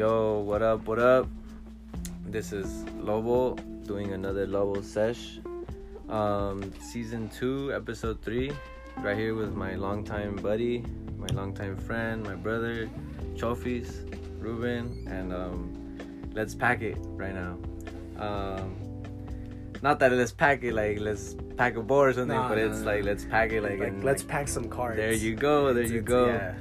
Yo, what up? What up? This is Lobo doing another Lobo sesh. Um, season two, episode three. Right here with my longtime buddy, my longtime friend, my brother, Chofis, Ruben, and um, let's pack it right now. Um, not that let's pack it like let's pack a board or something, Nah, but it's nah. like let's pack it like, Like, in, let's like, pack some cards. There you go. There It's- you go. Yeah.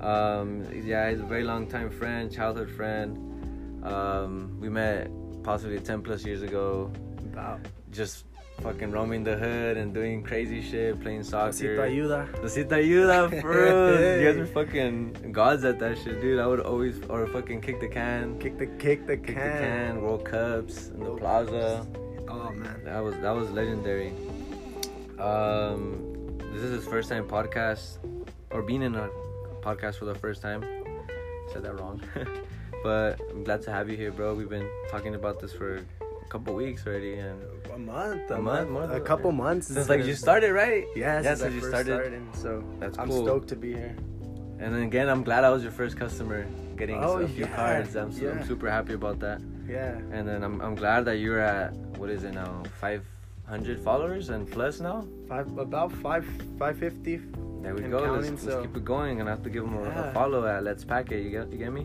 Um, yeah, he's a very long time friend, childhood friend. Um, we met possibly 10 plus years ago, About. just fucking roaming the hood and doing crazy shit, playing soccer. Cita ayuda. Cita ayuda, for real. You guys are fucking gods at that shit, dude. I would always, or fucking kick the can, Kick the kick the kick can. the can, World Cups in the plaza. Oh man. That was that was legendary. Um, this is his first time podcast or being in a podcast for the first time. Said that wrong, but I'm glad to have you here, bro. We've been talking about this for a couple weeks already, and A month. A, A month. month, a couple months. since like you started, right? Yeah, yeah, since since you started. started. so That's I'm cool. stoked to be here. And then again, I'm glad I was your first customer getting Oh, a few yeah, cards. I'm, su- I'm super happy about that. Yeah. And then I'm I'm glad that you're at what is it now, 500 followers and plus now. Five about five five fifty. There we go. counting, let's, so- let's keep it going. Gonna have to give them a, a follow at Let's Pack It. You get you get me?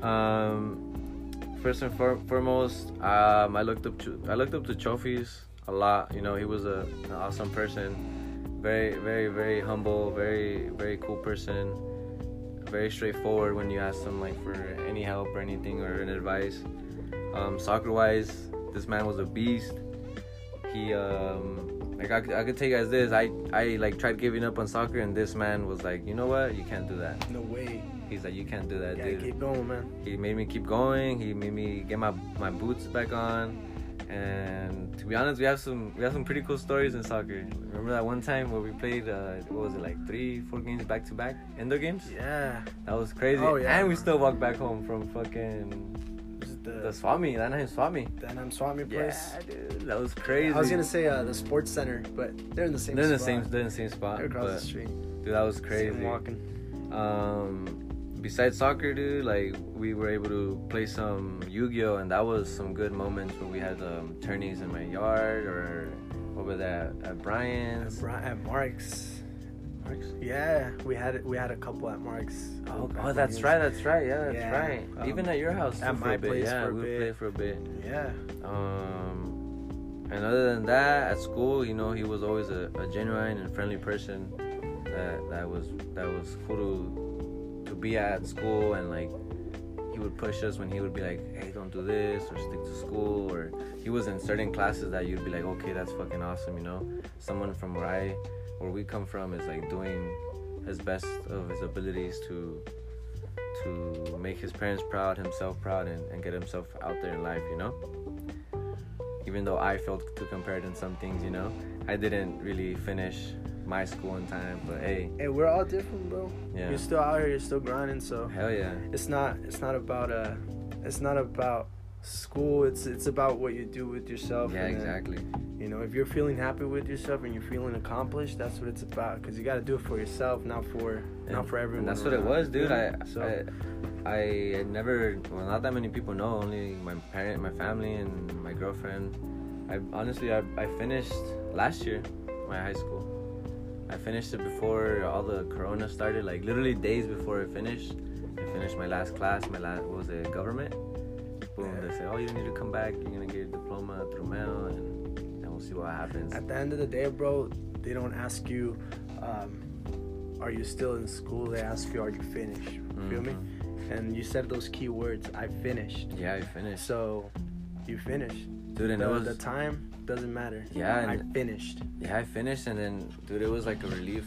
Um, first and for, foremost, um, I looked up to I looked up to Chofis a lot. You know, he was a, an awesome person, very very very humble, very very cool person, very straightforward when you ask him like for any help or anything or an advice. Um, soccer wise, this man was a beast. He um like I, could- I could take it as this. I I like tried giving up on soccer, and this man was like, you know what, you can't do that. No way. He's like, you can't do that, dude. keep going, man. He made me keep going. He made me get my my boots back on. And to be honest, we have some we have some pretty cool stories in soccer. Remember that one time where we played uh, what was it like three four games back to back indoor games? Yeah. That was crazy. Oh, yeah. And we still walked back home from fucking the the Swami, that name Swami. then I'm Swami place. Yeah, dude, that was crazy. I was gonna say uh, the sports center, but they're in the same. they're in the spot. same they're in the same spot. They're across but, the street. Dude, that was crazy. Same walking. Um, besides soccer, dude, like we were able to play some Yu-Gi-Oh, and that was some good moments where we had um, tourneys in my yard or over there at At, Brian's. Bri- at Mark's. Mark's? Yeah, we had we had a couple at Mark's. Oh, oh, that's right, that's right, yeah, that's Yeah, right. um, Even at your house, at my place yeah, we bit. played for a bit. Yeah. Um, and other than that, at school, you know, he was always a, a genuine and friendly person. That that was that was cool to to be at school, and like he would push us when he would be like, "Hey, don't do this," or "Stick to school," or he was in certain classes that you'd be like, "Okay, that's fucking awesome," you know. Someone from where I, where we come from, is like doing his best of his abilities to to make his parents proud, himself proud, and, and get himself out there in life, you know even though I felt too compared in some things, you know. I didn't really finish my school in time, but hey, Hey, we're all different, bro. Yeah. You're still out here. You're still grinding. So hell yeah. it's not it's not about uh it's not about school. It's it's about what you do with yourself. Yeah, and then, exactly. You know, if you're feeling happy with yourself and you're feeling accomplished, that's what it's about. Cause you got to do it for yourself, not for not for everyone. And that's what it was, dude. Yeah. I, so I, I, I never, well, not that many people know. Only my parent, my family, and my girlfriend. I honestly, I, I finished last year my high school. I finished it before all the corona started, like literally days before I finished. Finished my last class, my last, was it, government? Boom, Yeah. they said, oh, you need to come back. You're going to get your diploma through mail, and, and we'll see what happens. at the end of the day, bro, they don't ask you, um, are you still in school? They ask you, are you finished? Feel me? Mhm. And you said those key words. I finished. Yeah, I finished. So you finished. Dude, and the, it was, the time doesn't matter. Yeah, I finished. Yeah, I finished, and then, dude, it was like a relief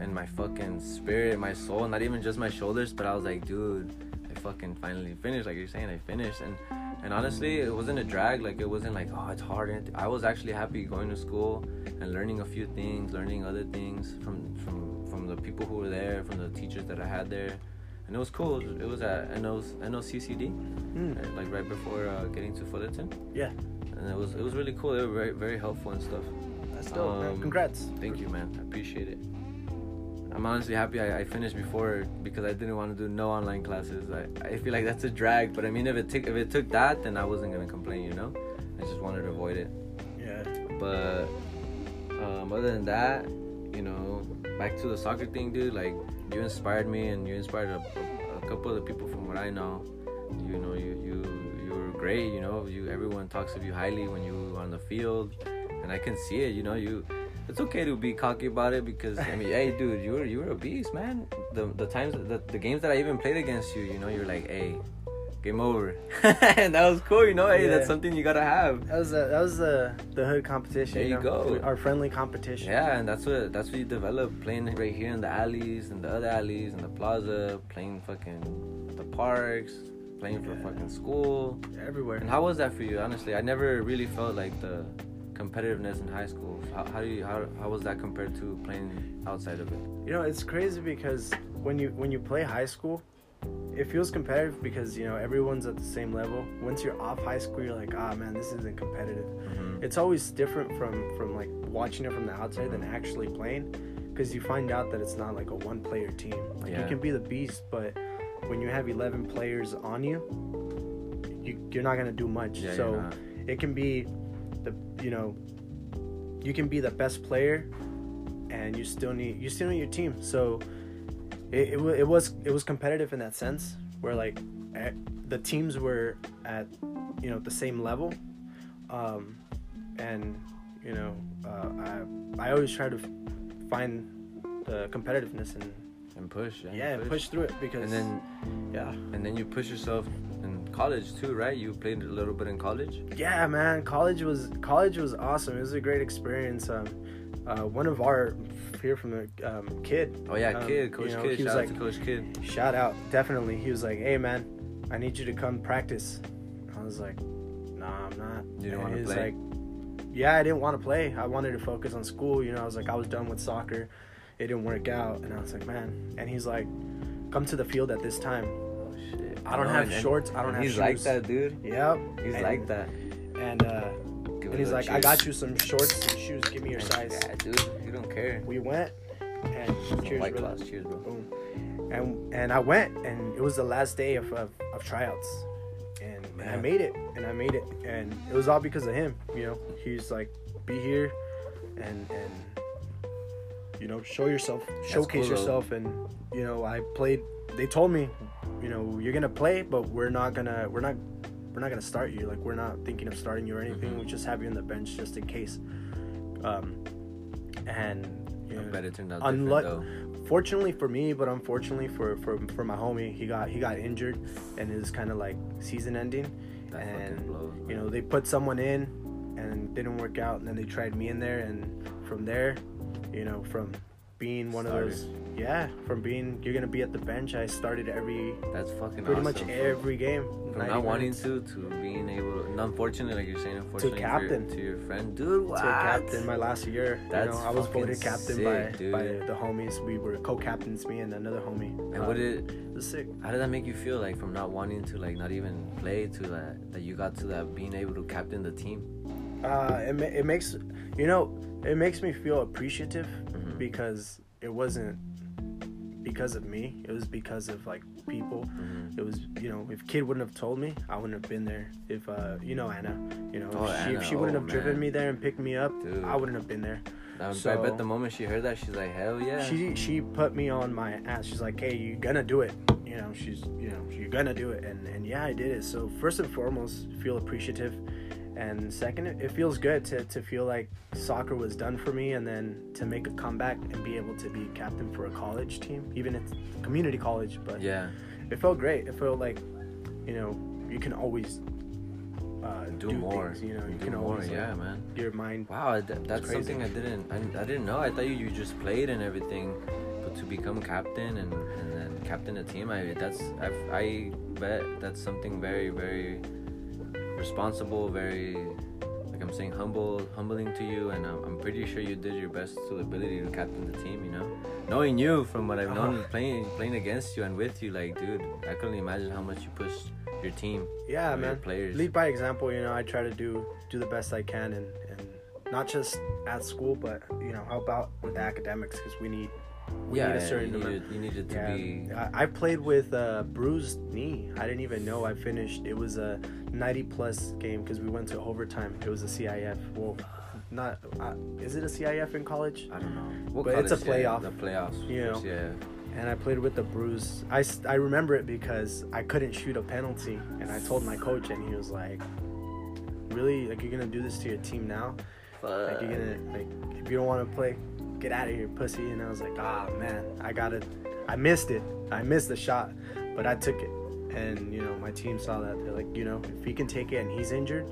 in my fucking spirit, my soul, not even just my shoulders, but I was like, dude, I fucking finally finished. Like you're saying, I finished, and and honestly, it wasn't a drag. Like it wasn't like, oh, it's hard. I was actually happy going to school and learning a few things, learning other things from from from the people who were there, from the teachers that I had there, and it was cool. It was at NO's NOCCD, Mm. uh, like right before uh, getting to Fullerton, Yeah, and it was it was really cool. They were very very helpful and stuff. that's dope, man. Um, Congrats. Thank you, man. I appreciate it. I'm honestly happy I, I finished before because I didn't want to do no online classes. I, I feel like that's a drag. But I mean, if it took if it took that, then I wasn't gonna complain. You know, I just wanted to avoid it. Yeah. But um, other than that, you know, back to the soccer thing, dude. Like you inspired me, and you inspired a, a, a couple of the people from what I know. You know, you you you were great. You know, you everyone talks of you highly when you were on the field, and I can see it. You know, you. It's okay to be cocky about it because I mean, hey, dude, you were you were a beast, man. The the times the, the games that I even played against you, you know, you're like, hey, game over, and that was cool. You know, hey, Yeah. that's something you gotta have. That was the that was the the hood competition. There you know? go. Our friendly competition. Yeah, and that's what that's what you develop playing right here in the alleys and the other alleys and the plaza, playing fucking at the parks, playing for fucking school. Everywhere. And how was that for you? Honestly, I never really felt like the competitiveness in high school. How, how do you how, how was that compared to playing outside of it? You know, it's crazy because when you when you play high school, it feels competitive because you know everyone's at the same level. Once you're off high school, you're like, ah man, this isn't competitive. Mm-hmm. It's always different from from like watching it from the outside than actually playing, because you find out that it's not like a one player team. Like you can be the beast, but when you have 11 players on you, you you're not gonna do much. Yeah, so it can be the you know you can be the best player and you still need you still need your team. So it, it, it was it was competitive in that sense where like eh, the teams were at you know the same level. Um and you know uh, I I always try to find the competitiveness and And push, yeah, yeah and push through it because And then yeah. and then you push yourself college too, right? You played a little bit in college. yeah man college was college was awesome it was a great experience um uh, one of our here from the um, kid Oh yeah, Um, kid, Coach you know, Kid. he was Shout out like- to Coach Kid. shout out definitely he was like hey man i need you to come practice i was like nah i'm not You didn't wanna play? like yeah i didn't want to play i wanted to focus on school you know i was like i was done with soccer it didn't work out and i was like man and he's like come to the field at this time. I don't have and- shorts, I don't have He's like that, dude. yep He's and, like that. and uh and he's like i got you some shorts and shoes give me your size Yeah, dude. You don't care. we went and cheers White brother. Cheers, bro. Boom. And and I went, and it was the last day of, of, of tryouts, and, and I made it, and I made it, and it was all because of him. You know, he's like, be here, and and you know, show yourself, showcase cool, yourself, and you know, I played. They told me, you know, you're gonna play, but we're not gonna, we're not, we're not gonna start you. Like we're not thinking of starting you or anything. Mhm. We just have you on the bench just in case. Um, and you I know, bet it turned out though. fortunately for me, but unfortunately for for, for my homie, he got he got injured, and it was kind of like season ending. That and blows. you know they put someone in, and didn't work out, and then they tried me in there, and from there, you know, from being one of those, yeah, from being you're gonna be at the bench, I started every That's fucking pretty awesome. much every game. From 90 not wanting to to being able, to, and unfortunately, like you're saying, unfortunately, to captain. your, to your friend, dude. What? to captain my last year. That's you know, I was voted captain sick, by dude. by the homies. We were co-captains, me and another homie. And Uh, what did it was sick. How did that make you feel? Like from not wanting to like not even play to that that you got to that being able to captain the team. uh, it, ma- it makes you know it makes me feel appreciative Mhm. because it wasn't because of me. It was because of like people. Mhm. it was you know if kid wouldn't have told me i wouldn't have been there. If uh you know anna you know Oh, if, she, Anna, if she wouldn't oh, have driven me there and picked me up Dude. i wouldn't have been there. So I bet the moment she heard that, she's like, hell yeah. she she put me on my ass. She's like hey you gonna do it. You know she's you know you're gonna do it. And and yeah i did it. So first and foremost feel appreciative and second it, feels good to, to feel like soccer was done for me and then to make a comeback and be able to be captain for a college team even it's community college but yeah, it felt great it felt like you know you can always uh, do, do, more. things, you know you do can more. always yeah, like, man. your mind Wow, th- that's crazy. something I didn't. I, I didn't know. I thought you, you just played and everything, but to become captain and and then captain a team, I that's I I bet that's something very very responsible, very like I'm saying humble, humbling to you, and I'm, I'm pretty sure you did your best to the ability to captain the team. You know, knowing you from what I've known Uh-huh. playing playing against you and with you, like dude, I couldn't imagine how much you pushed your team. yeah man players. lead by example you know i try to do do the best i can and and not just at school but you know help out with academics because we need we yeah, need a certain you amount. needed, you needed to Yeah, be. I, I played with a bruised knee. I didn't even know I finished. It was a 90 plus game because we went to overtime. It was a CIF. Well, not. Uh, is it a CIF in college? I don't know. We'll But it's a it, yeah, playoff, The playoffs. you know. Yeah. And I played with the bruise. I, I remember it because I couldn't shoot a penalty, and I told my coach, and he was like, "Really? Like you're gonna do this to your team now? Like you're gonna like if you don't want to play, get out of here, pussy." And I was like, "Ah, man, I got it. I missed it. I missed the shot, but I took it." And you know, my team saw that. They're like, you know, if he can take it and he's injured,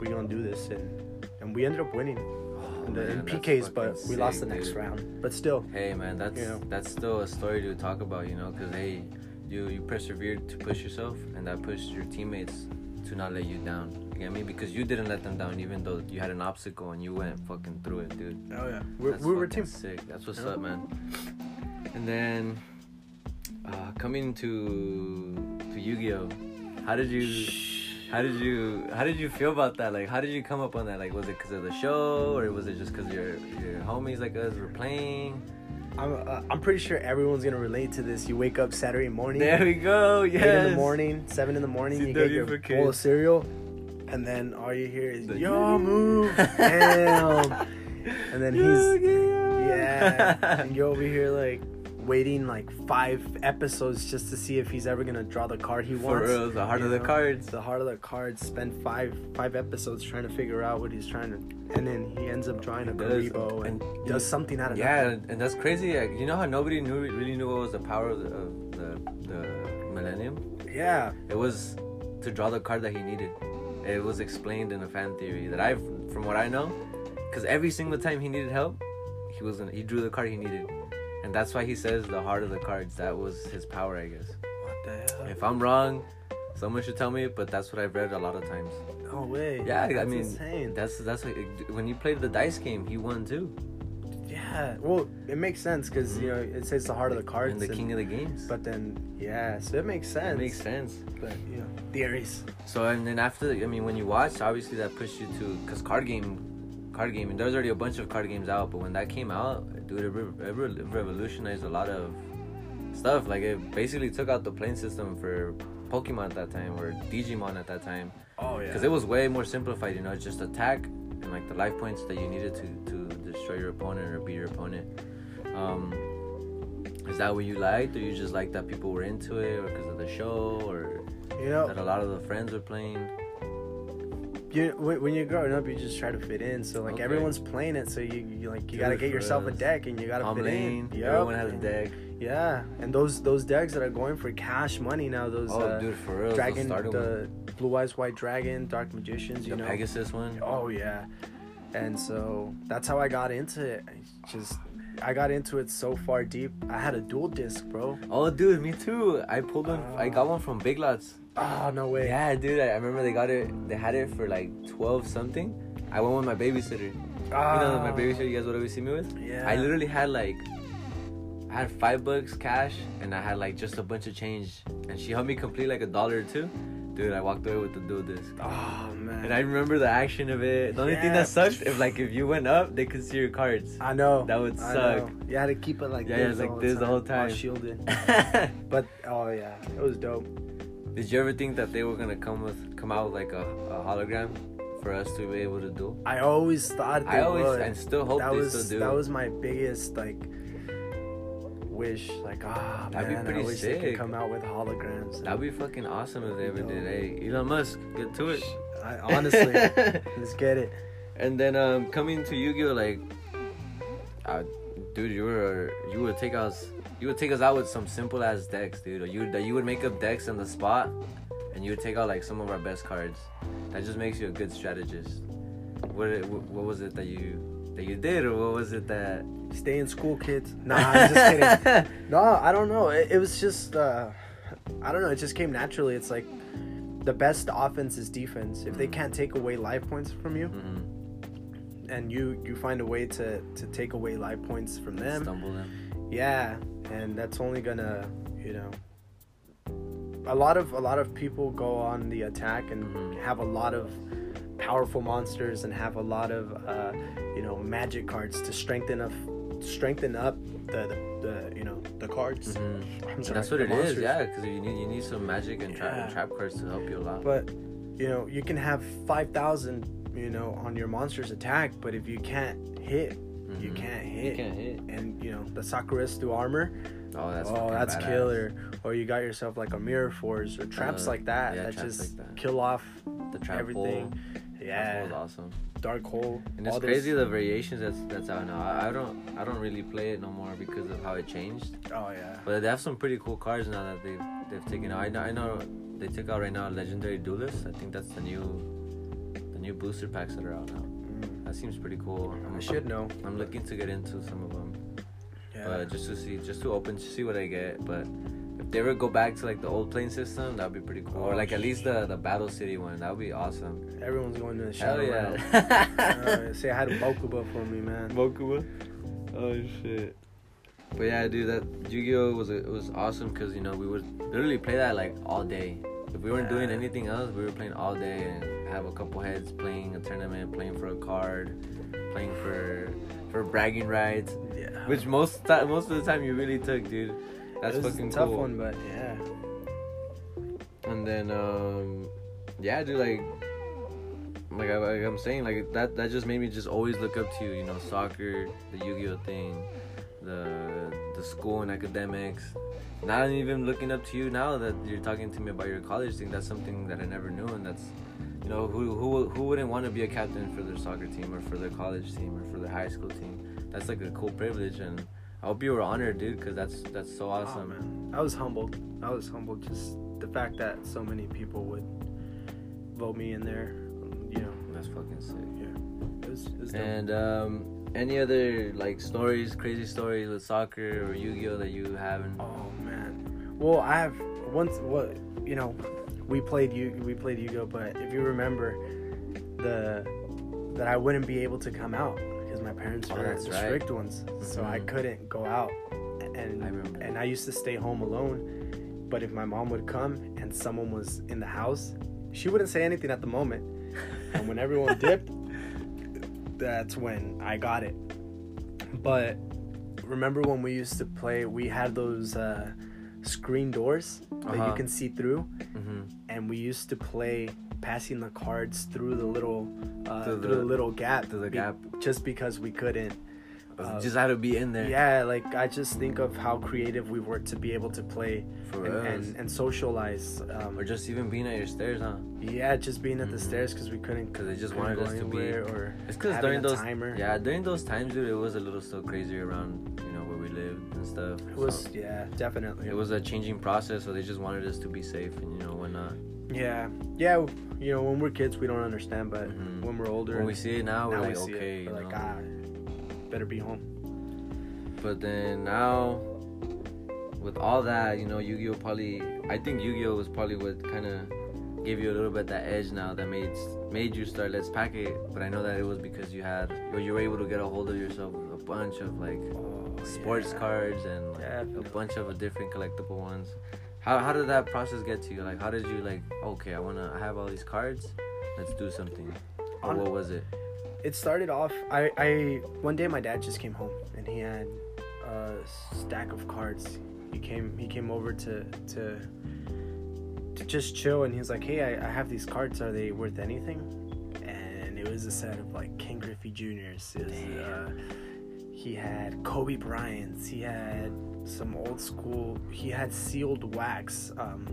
we're gonna do this, and and we ended up winning in, the, man, PKs, but fucking we lost the next dude. round. But still, Hey man, that's You know. that's still a story to talk about, you know, because hey, you you persevered to push yourself, and that pushed your teammates to not let you down. You get me? Because you didn't let them down, even though you had an obstacle and you went fucking through it, dude. oh yeah, we're, That's we were team. Sick. That's what's Yeah. up, man. And then uh, coming to to Yu-Gi-Oh, how did you? How did you how did you feel about that? Like how did you come up on that? Like was it because of the show or was it just because your your homies like us were playing? I'm uh, I'm pretty sure everyone's gonna relate to this. You wake up Saturday morning, There we go. Yes. eight in the morning, seven in the morning, you get your bowl of cereal, and then all you hear is "Yo, move, damn," and then he's yeah, and you're over here like waiting like five episodes just to see if he's ever gonna draw the card he wants. For real, the heart you of the cards. the heart of the cards. Spend five five episodes trying to figure out what he's trying to, and then he ends up drawing a does, and, and- does something out of Yeah, nothing. and, and that's crazy. You know how nobody knew really knew what was the power of the, of the the Millennium. Yeah, It was to draw the card that he needed. It was explained in a fan theory that I've, from what I know, because every single time he needed help, he was gonna, he drew the card he needed, and that's why he says the heart of the cards. That was his power, I guess. what the hell? If I'm wrong, someone should tell me. But that's what I've read a lot of times. No way. Yeah, I mean, insane. that's that's like when you played the dice game, he won too, Yeah, well, it makes sense because you know it says the heart of the cards, and the and- king of the games. but then yeah, so it makes sense. it makes sense. But you know, theories. So and then after, I mean, when you watch, obviously that pushed you to, cause card game, card gaming. There was already a bunch of card games out, but when that came out, dude, it, re- it re- revolutionized a lot of stuff. Like it basically took out the playing system for Pokemon at that time or Digimon at that time, Oh yeah. cause it was way more simplified. You know, it's just attack and like the life points that you needed to to destroy your opponent or beat your opponent. Um, is that what you liked, or you just liked that people were into it, or because of the show, or know, that a lot of the friends were playing? you when, you're growing up, you just try to fit in. So like Okay. everyone's playing it, so you, you like you Dude, gotta get yourself a deck and you gotta fit in. everyone Yup. has a deck. Yeah, and those those decks that are going for cash money now, those Oh, uh, dude, for real. dragon, the blue eyes white dragon, dark magicians, you the know. Pegasus one. Oh yeah, and so that's how I got into it. I just I got into it so far deep. I had a Duel Disk, bro. Oh, dude, me too. I pulled one. I got one from Big Lots. Oh no way. Yeah, dude. I, remember they got it. They had it for like twelve something. I went with my babysitter. You know my Ah, babysitter. You guys would always see me with. Yeah. I literally had like, I had five bucks cash, and I had like just a bunch of change, and she helped me complete like a dollar or two. Dude, I walked away with the Duel Disk. Oh man. And I remember the action of it. The only thing that sucked, if like if you went up, they could see your cards. I know. That would I suck. know. You had to keep it like Yeah, this. yeah, like all this the whole all time. shielded. But oh yeah, it was dope. Did you ever think that they were gonna come with come out with like a, a hologram for us to be able to do? I always thought they I always would. and still hope that they was still do. that was my biggest like wish. Like ah That'd be man, pretty I wish they could come out with holograms. That'd be fucking awesome if they ever did. Hey, Elon Musk, get to it. I, honestly, let's get it. and then um, coming to Yu-Gi-Oh, like, uh, dude, you were you would take us you would take us out with some simple ass decks, dude. Or you that you would make up decks on the spot, and you would take out like some of our best cards. That just makes you a good strategist. What what was it that you that you did, or what was it that? Stay in school, kids. Nah, I'm just kidding. No, I don't know. It, it was just, uh, I don't know. It just came naturally. It's like the best offense is defense. If they can't take away life points from you, Mhm. and you you find a way to to take away life points from them, Stumble them. yeah, and that's only gonna, you know. A lot of a lot of people go on the attack and Mhm. have a lot of powerful monsters and have a lot of uh, you know magic cards to strengthen f- strengthen up the the, the you know the cards. Mhm. Sorry, that's what it is, monsters. yeah. Because you need you need some magic and trap, Yeah. trap cards to help you a lot. But you know, you can have five thousand, you know, on your monster's attack, but if you can't hit, you Mhm. can't hit. You can't hit. And you know, the Sakuretsu Armor, Oh, that's oh, that's badass. killer. Or you got yourself like a mirror force or traps Uh, like that yeah, that just like that. kill off The trap everything. hole. Yeah, That was awesome. dark hole. And it's all those- crazy the variations that's that's out now. I, I don't I don't really play it no more because of how it changed. Oh yeah. But they have some pretty cool cards now that they've they've taken out. I know I know they took out right now Legendary Duelist. I think that's the new the new booster packs that are out now. Mm, That seems pretty cool. I'm, I should know. I'm looking to get into some of them, Yeah. but just to see, just to open, to see what I get. But if they ever go back to like the old plane system, that'd be pretty cool. Or Oh, like at least the the Battle City one, that would be awesome. Everyone's going to the Hell shadow realm. yeah! uh, say hi to Bokuba for me, man. Mokuba. Oh shit. But yeah, dude, that Yu-Gi-Oh was it was awesome because you know we would literally play that like all day. If we weren't doing anything else, we were playing all day and have a couple heads playing a tournament, playing for a card, playing for for bragging rights, Yeah. which most ti- most of the time you really took, dude. That's fucking a tough cool. one, but yeah. And then um, yeah, dude, like. Like, I, like I'm saying, like that that just made me just always look up to you. You know, soccer, the Yu-Gi-Oh thing, the the school and academics. Not even looking up to you now that you're talking to me about your college thing. That's something that I never knew, and that's, you know, who who who wouldn't want to be a captain for their soccer team or for their college team or for their high school team? That's like a cool privilege, and I hope you were honored, dude, because that's that's so awesome. Oh, awesome. man. I was humbled. I was humbled just the fact that so many people would vote me in there. You know, That's fucking sick. yeah. It was, it was. And um, any other like stories, crazy stories with soccer or Yu-Gi-Oh that you haven't? Oh man. Well, I have once. What you know, we played you. We played Yu-Gi-Oh. But if you remember, the that I wouldn't be able to come out because my parents Oh, were that's the right. strict ones, so I Mhm. couldn't go out. And I and I used to stay home alone. But if my mom would come and someone was in the house, she wouldn't say anything at the moment. And when everyone dipped, that's when I got it. But remember when we used to play, we had those uh, screen doors that you Uh-huh. can see through, Mm-hmm. And we used to play passing the cards through the little uh, Through through, the- the, little gap through the be- gap. just because we couldn't Uh, just had to be in there. yeah like i just think of how creative we were to be able to play For and, and, and socialize um, or just even being at your stairs, huh? yeah just being at the Mhm. stairs because we couldn't because they just wanted us to be- or It's because during those timer yeah during those times, dude, it was a little still crazy around you know where we lived and stuff. it was So yeah definitely it was a changing process, so they just wanted us to be safe and you know whatnot. Yeah yeah you know when we're kids we don't understand but Mhm. when we're older When we see it now, now we're we like see okay, it, we're like ah better be home But then now, with all that, you know, Yu-Gi-Oh probably, I think Yu-Gi-Oh was probably what kind of gave you a little bit that edge now that made made you start Let's Pack It. But I know that it was because you had, or you were able to get a hold of yourself a bunch of like oh, sports yeah. cards and like, a bunch of different collectible ones. How how did that process get to you? Like, how did you like? Okay, I wanna, I have all these cards. Let's do something. Or what was it? it started off I, I one day my dad just came home and he had a stack of cards he came he came over to to to just chill and he's like hey I, I have these cards are they worth anything and it was a set of like Ken Griffey juniors it was, uh, he had kobe bryant's he had some old school he had sealed wax um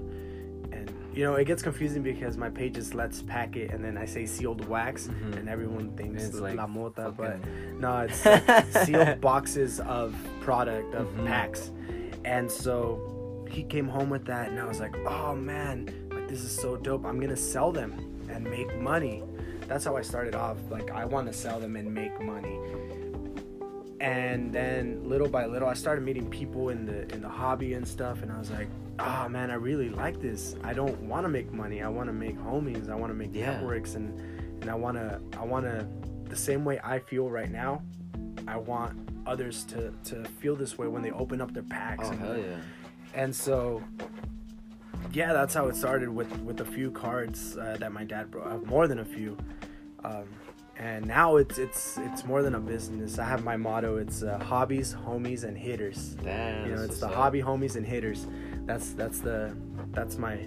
and you know it gets confusing because my page is let's pack it and then i say sealed wax Mhm. and everyone thinks It's la like mota but no it's like sealed boxes of product of Mhm. packs. And so he came home with that and i was like oh man like this is so dope. I'm gonna sell them and make money. That's how i started off. Like i want to sell them and make money and then little by little i started meeting people in the in the hobby and stuff and i was like oh man i really like this i don't want to make money i want to make homies i want to make Yeah. networks and and i want to i want to the same way i feel right now i want others to to feel this way when they open up their packs Oh and, hell yeah! and so yeah that's how it started with with a few cards uh, that my dad brought uh, more than a few um, and now it's it's it's more than a business. I have my motto. It's uh, hobbies, homies, and hitters. Damn. you know, that's it's the up. hobby, homies, and hitters. That's that's the that's my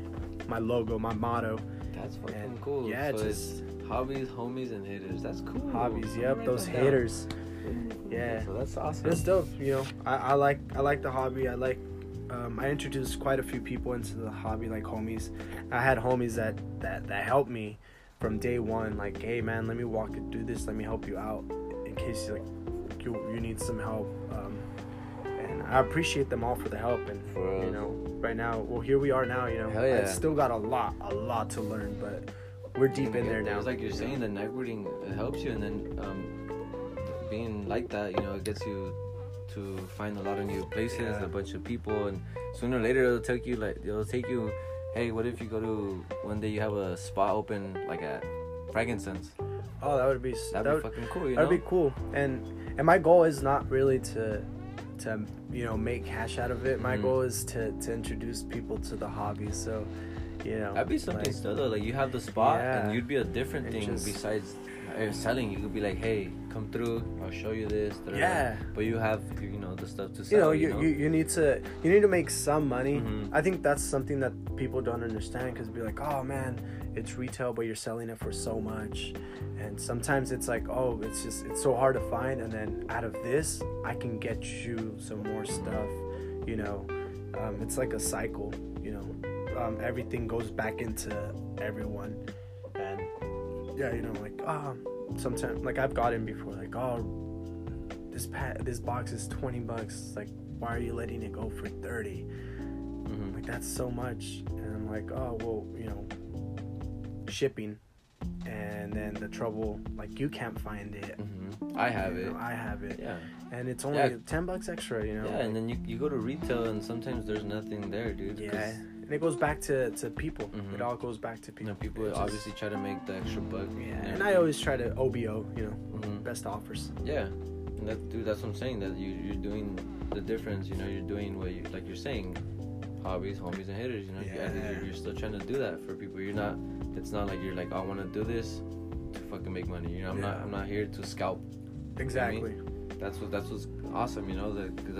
my logo, my motto. That's fucking And cool. yeah, so just hobbies, homies, and hitters. That's cool. hobbies. Yep, those write that down. hitters. Yeah. So that's awesome. It's dope. You know, I, I like I like the hobby. I like. Um, I introduced quite a few people into the hobby, like homies. I had homies that that that helped me from day one. Like, hey man, let me walk you through this. Let me help you out in case like you you need some help. Um, and I appreciate them all for the help. And For you know, right now, well, here we are now. You know, yeah. I still got a lot, a lot to learn, but we're deep in there now. It's like you're saying, the networking helps you, and then um, being like that, you know, it gets you to find a lot of new places, Yeah. a bunch of people, and sooner or later it'll take you like it'll take you. Hey, what if you go to one day you have a spot open like at Frankincense? Oh, that would be That'd that be would, fucking cool, you That'd know. be cool. And and my goal is not really to to you know make cash out of it. My Mhm. goal is to to introduce people to the hobby. So, you know, That'd be something like, still though. Like you have the spot, Yeah. and you'd be a different thing just- besides uh, selling. You could be like, hey, come through. I'll show you this. da, da, da." Yeah. But you have you know the stuff to sell. you know, you, you, you need to you need to make some money. Mhm. I think that's something that people don't understand because be like, oh man, it's retail, but you're selling it for so much, and sometimes it's like, oh, it's just it's so hard to find, and then out of this, I can get you some more stuff. You know, um, it's like a cycle. You know, um, everything goes back into everyone, yeah, you know, like ah, sometimes like I've gotten before, like oh, this pat this box is 20 bucks like why are you letting it go for 30 Mhm. like that's so much and i'm like oh well you know shipping and then the trouble like you can't find it Mhm. I have You it. know, i have it Yeah. and it's only Yeah. 10 bucks extra you know Yeah, and then you, you go to retail and sometimes there's nothing there, dude. yeah and it goes back to to people Mhm. it all goes back to You people know, people just- obviously try to make the extra buck. yeah and i always try to obo you know Mhm. best offers Yeah, and that, dude, that's what I'm saying. That you you're doing the difference. You know, you're doing what you like. You're saying, hobbies, homies, and hitters. You know, yeah. you're, you're still trying to do that for people. You're not. It's not like you're like, I want to do this to fucking make money. You know, I'm not. I'm not here to scalp. exactly That's what. That's what's awesome. You know,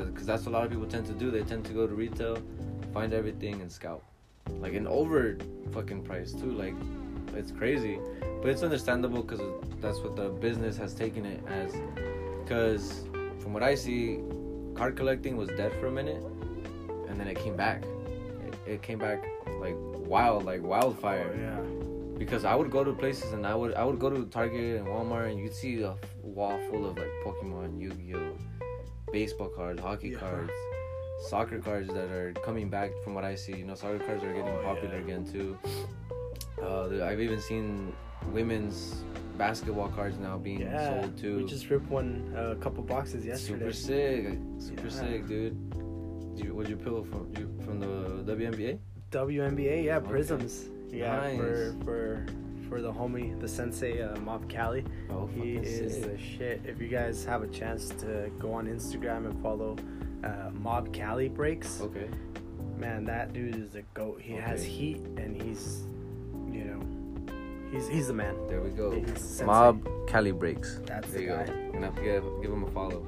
because that's what a lot of people tend to do. They tend to go to retail, find everything, and scalp. Like an over fucking price too. Like it's crazy, but it's understandable because that's what the business has taken it as. Because from what I see, card collecting was dead for a minute, and then it came back. It, it came back like wild, like wildfire. oh, yeah Because I would go to places and I would I would go to Target and Walmart and you'd see a wall full of like Pokemon, Yu-Gi-Oh, baseball cards, hockey Yeah. cards, soccer cards that are coming back from what I see. You know, soccer cards are getting Oh, popular yeah. again too. Uh, I've even seen women's basketball cards now being yeah sold too. we just ripped one a couple boxes yesterday Super sick, super Yeah. sick, dude. Did you, what'd you pull from you from the WNBA? WNBA, yeah, Okay. Prizms. Yeah, Nice. for for for the homie, the sensei, uh, Mob Cali. Oh, He is sick. the shit. If you guys have a chance to go on Instagram and follow uh, Mob Cali Breaks, Okay. man, that dude is a goat. He has heat and he's, you know, he's he's the man. There we go. Mob Cali Breaks. That's there the you guy. go. Gonna have to give, give him a follow.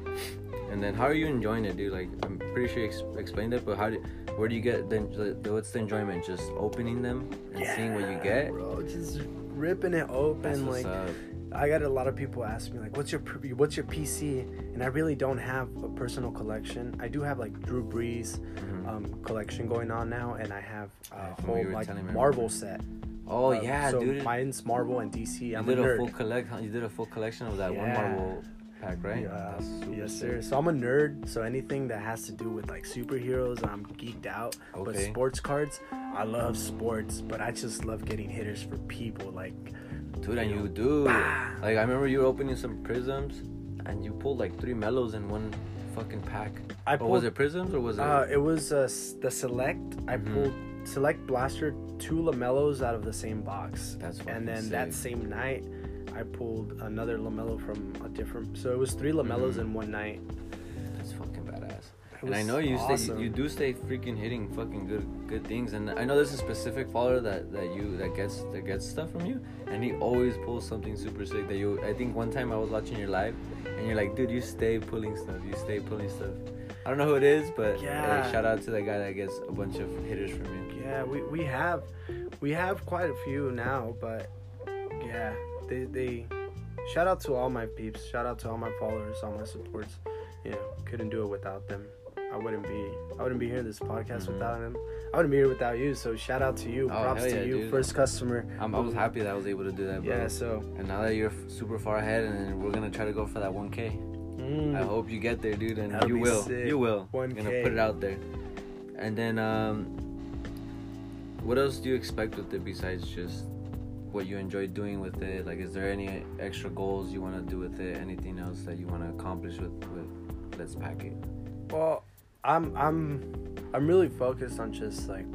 And then, how are you enjoying it, dude? Like, I'm pretty sure you ex- explained it, but how do, where do you get the, the what's the enjoyment? Just opening them and seeing what you get. bro. Just ripping it open, That's what's like. up. I got a lot of people ask me like, "What's your what's your PC?" And I really don't have a personal collection. I do have like Drew Brees Mhm. um, collection going on now, and I have a whole like Marvel set. oh Um, yeah, so dude. mine's Marvel and DC. you I'm did a nerd. full collect. You did a full collection of that one Yeah. Marvel pack, right? Yeah, That's super yes, sick. sir. So I'm a nerd. So anything that has to do with like superheroes, I'm geeked out. Okay. But sports cards, I love sports, but I just love getting hitters for people. Like, Dude, and you do. Like I remember you were opening some Prizms, and you pulled like three mellows in one fucking pack. I Or was it Prizms or was it? Uh, it was uh, the select. I Mhm. pulled select blaster two LaMelos out of the same box, That's and then that same night, I pulled another LaMelo from a different. So it was three LaMelos Mhm. in one night. And I know you stay, awesome. you, you do stay freaking hitting fucking good good things. And I know there's a specific follower that, that you that gets that gets stuff from you, and he always pulls something super sick. That you, I think one time I was watching your live, and you're like, dude, you stay pulling stuff. You stay pulling stuff. I don't know who it is, but uh, Yeah. hey, shout out to that guy that gets a bunch of hitters from you. Yeah, we, we have we have quite a few now, but yeah, they they shout out to all my peeps, shout out to all my followers, all my supports. You know, couldn't do it without them. I wouldn't be I wouldn't be here in this podcast Mhm. without him. I wouldn't be here without you. So shout out to you. Oh, Props hell to you, dude. first customer. I'm, I was happy that I was able to do that, bro. Yeah, so And now that you're f- super far ahead, and we're gonna try to go for that 1K. mm, I hope you get there, dude, and That'll you will. sick. You will. 1K. Gonna put it out there. And then, um, what else do you expect with it besides just what you enjoy doing with it? Like, is there any extra goals you want to do with it? Anything else that you want to accomplish with with Let's Pack It? Well, I'm I'm I'm really focused on just like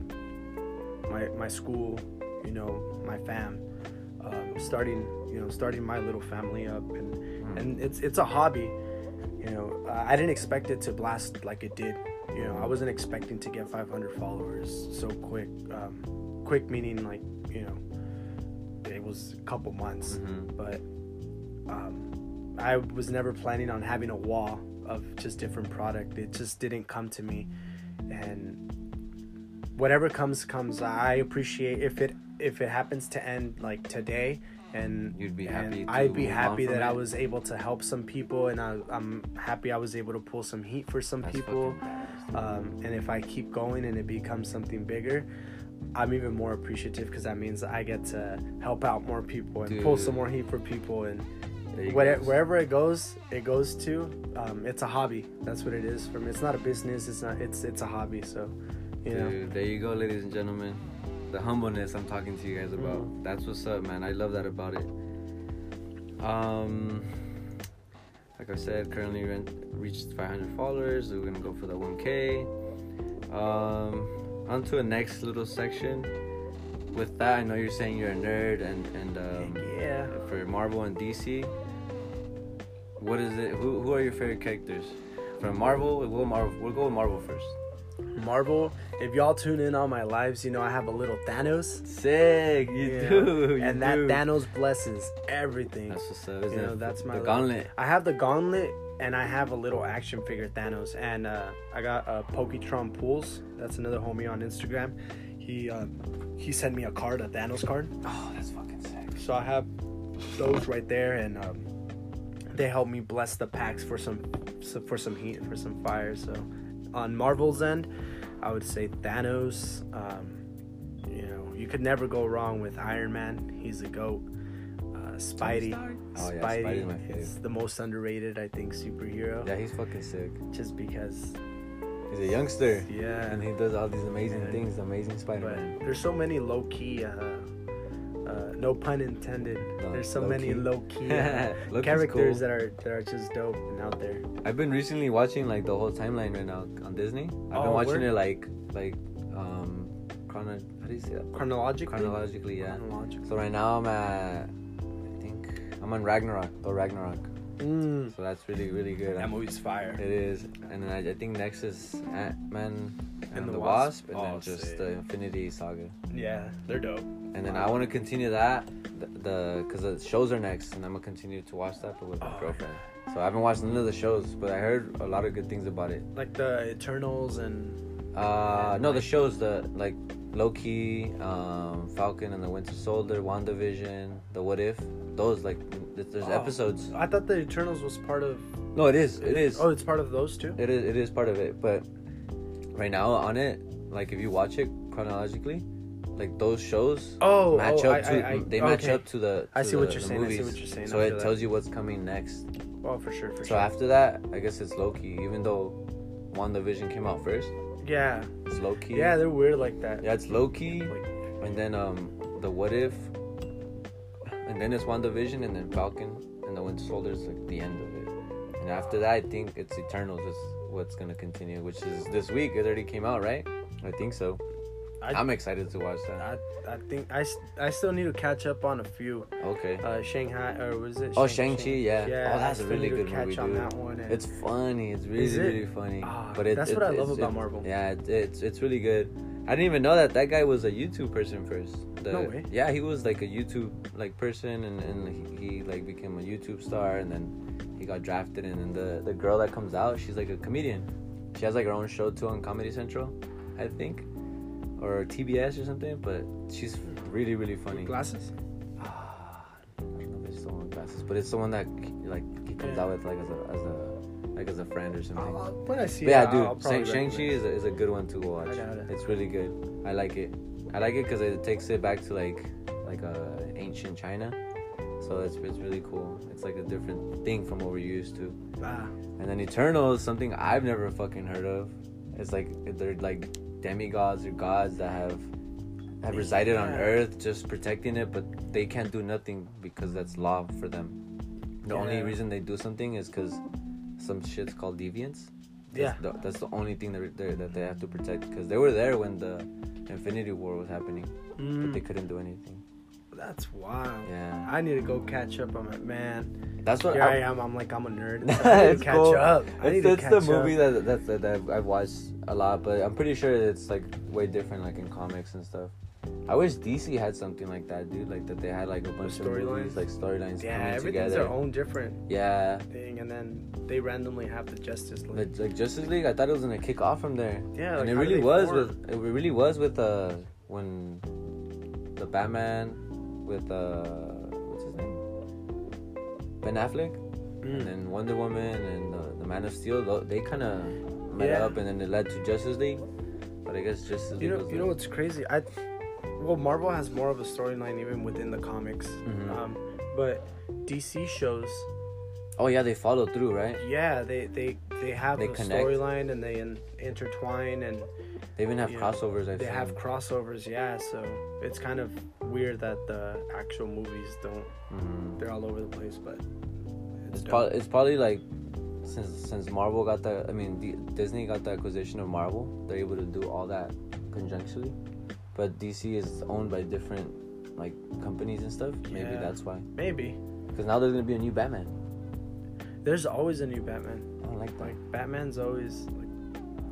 my my school, you know, my fam, um, starting you know starting my little family up, and Mm. and it's it's a hobby, you know. I I didn't expect it to blast like it did, you know. I wasn't expecting to get 500 followers so quick. Um, quick meaning like you know, it was a couple months Mhm. but um, I was never planning on having a wall of just different product. It just didn't come to me, and whatever comes comes. I appreciate if it if it happens to end like today, and You'd be happy to I'd be happy that I was able to help some people, and I, I'm happy I was able to pull some heat for some That's people. Um, and if I keep going and it becomes something bigger, I'm even more appreciative because that means I get to help out more people and pull some more heat for people. And Where, go. wherever it goes, it goes to. Um, it's a hobby. That's what it is for me. It's not a business. It's not. It's it's a hobby. So, you know. There you go, ladies and gentlemen. The humbleness I'm talking to you guys about. Mhm. That's what's up, man. I love that about it. Um, like I said, currently rent, reached 500 followers. We're gonna go for the 1K. Um, on to the next little section. With that, I know you're saying you're a nerd, and and um, yeah. for Marvel and DC. What is it? Who who are your favorite characters? From Marvel, we'll go Marvel. We'll go with Marvel first. Marvel. If y'all tune in on my lives, you know I have a little Thanos. Sick, you you know, do. you and that do. Thanos blesses everything. That's what's up. You it know, that's my the little- gauntlet. I have the gauntlet and I have a little action figure Thanos and uh, I got uh, Poketron Pools. That's another homie on Instagram. He uh, he sent me a card, a Thanos card. Oh, that's fucking sick. So I have those right there, and um, they help me bless the packs for some for some heat for some fire. So on Marvel's end, I would say Thanos. Um, you know, you could never go wrong with Iron Man. He's a goat. Uh, Spidey. Oh, yeah, Spidey Spidey's is the most underrated, I think, superhero. Yeah, he's fucking sick. Just because, He's a youngster, yeah. and he does all these amazing Yeah. things. Amazing Spider-Man. But there's so many low key. Uh, uh, no pun intended. No, there's so low many key. low key uh, Low-key's characters cool. that are that are just dope and out there. I've been recently watching like the whole timeline right now on Disney. I've Oh, been watching word? it like like um chrono. How do you say that? Chronologically. Chronologically, yeah. Chronologically. So right now I'm at I think I'm on Ragnarok. The Ragnarok. Mm. So that's really really good. That I'm- movie's fire. It is, and then I, I think next is Ant Man and, the the Wasp. Wasp, and Oh, then just sick. the Infinity Saga. Yeah, they're dope. And then Wow. I want to continue that, the, the cause the shows are next, and I'm gonna continue to watch that, but with my Oh, girlfriend. So I haven't watched none of the shows, but I heard a lot of good things about it. Like the Eternals and Uh, And no, the shows, the like Loki, um, Falcon and the Winter Soldier, WandaVision, the What If, those like th- there's Oh. episodes. I thought the Eternals was part of. No, it is, it is. Oh, it's part of those two. It is it is part of it, but right now on it, like if you watch it chronologically, like those shows Oh, match oh, up I- to I- I- they match okay. up to the. I to see what the- you're saying, I see what you're saying, So it feel tells you what's coming next. Oh, for sure, for So sure. after that, I guess it's Loki. Even though WandaVision came out first, yeah, it's Loki. yeah, they're weird like that. yeah, it's Loki, and then um the What If, and then it's WandaVision, and then Falcon and the Winter Soldier is like the end of it. And after that, I think it's Eternals is what's gonna continue, which is this week. It already came out, right? I think so. I, I'm excited to watch that. I, I think I, I still need to catch up on a few. Okay. Uh, Shanghai or was it? Oh, Shang- Shang-Chi, yeah. Yeah, Oh, that's a really good catch movie, on dude. that one. and- It's funny. It's really, it? really funny. Ah, but it, that's it- what I love about Marvel. Yeah, it, it's it's really good. I didn't even know that that guy was a YouTube person first. The- No way. Yeah, he was like a YouTube like person, and, and he, he like became a YouTube star, and then he got drafted. And then the the girl that comes out, she's like a comedian. She has like her own show too on Comedy Central, I think, or TBS or something. But she's really really funny. Glasses. Ah, I don't know if it's the one with glasses, but it's the one that like he comes Yeah. out with like as a as a like as a friend or something. Uh, when I see But yeah, it, I'll- I'll dude, probably Shang Chi is a, is a good one to watch. I got it. It's really good. I like it. I like it because it takes it back to like like uh, ancient China. So it's it's really cool. It's like a different thing from what we're used to. it. Ah, And then Eternal is something I've never fucking heard of. It's like they're like demigods or gods that have have resided on Earth, just protecting it, but they can't do nothing because that's law for them. The only reason they do something is because some shit's called deviants. Yeah. That's the, that's the only thing that they that they have to protect because they were there when the Infinity War was happening, but mm, they couldn't do anything. that's wild. Yeah, I need to go catch up. I'm like, man, that's what here I, I- am. I'm like, I'm a nerd. I need to catch cool. up. I need It's, to it's the up. movie that that's that, that I've watched a lot, but I'm pretty sure it's like way different, like in comics and stuff. I wish DC had something like that, dude. Like that they had like a bunch of storylines? like storylines Yeah, coming everything's together. their own different Yeah, thing, and then they randomly have the Justice League. like, like Justice League. I thought it was gonna kick off from there. yeah, and it really was form? with it really was with uh when the Batman with uh what's his name Ben Affleck and Mm. then Wonder Woman and uh, the Man of Steel they kind of met Yeah. up and then it led to Justice League but I guess Justice League You know, was you know what's crazy? I well, Marvel has more of a storyline even within the comics, Mhm. um, but DC shows, oh yeah they follow through right yeah, they they they have They a storyline and they in, intertwine and they even have crossovers I've they seen. have crossovers. Yeah, so it's kind of weird that the actual movies don't. Mhm. They're all over the place, but It's, dope. probably it's probably like since since Marvel got the I mean D- Disney got the acquisition of Marvel, they're able to do all that conjunctually. But DC is owned by different like companies and stuff. Maybe Yeah. that's why. maybe Because now there's gonna be a new Batman. there's always a new Batman. I don't like that. Like Batman's always like,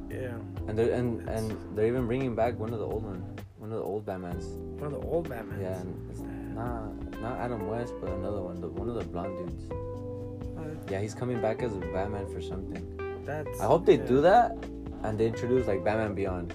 yeah, And they're and and they're even bringing back one of the old one, one of the old Batmans. one of the old Batmans. Yeah, and it's not not Adam West, but another one, the, one of the blonde dudes. Uh, Yeah, he's coming back as a Batman for something. That's. I hope they yeah. do that, and they introduce like Batman Beyond.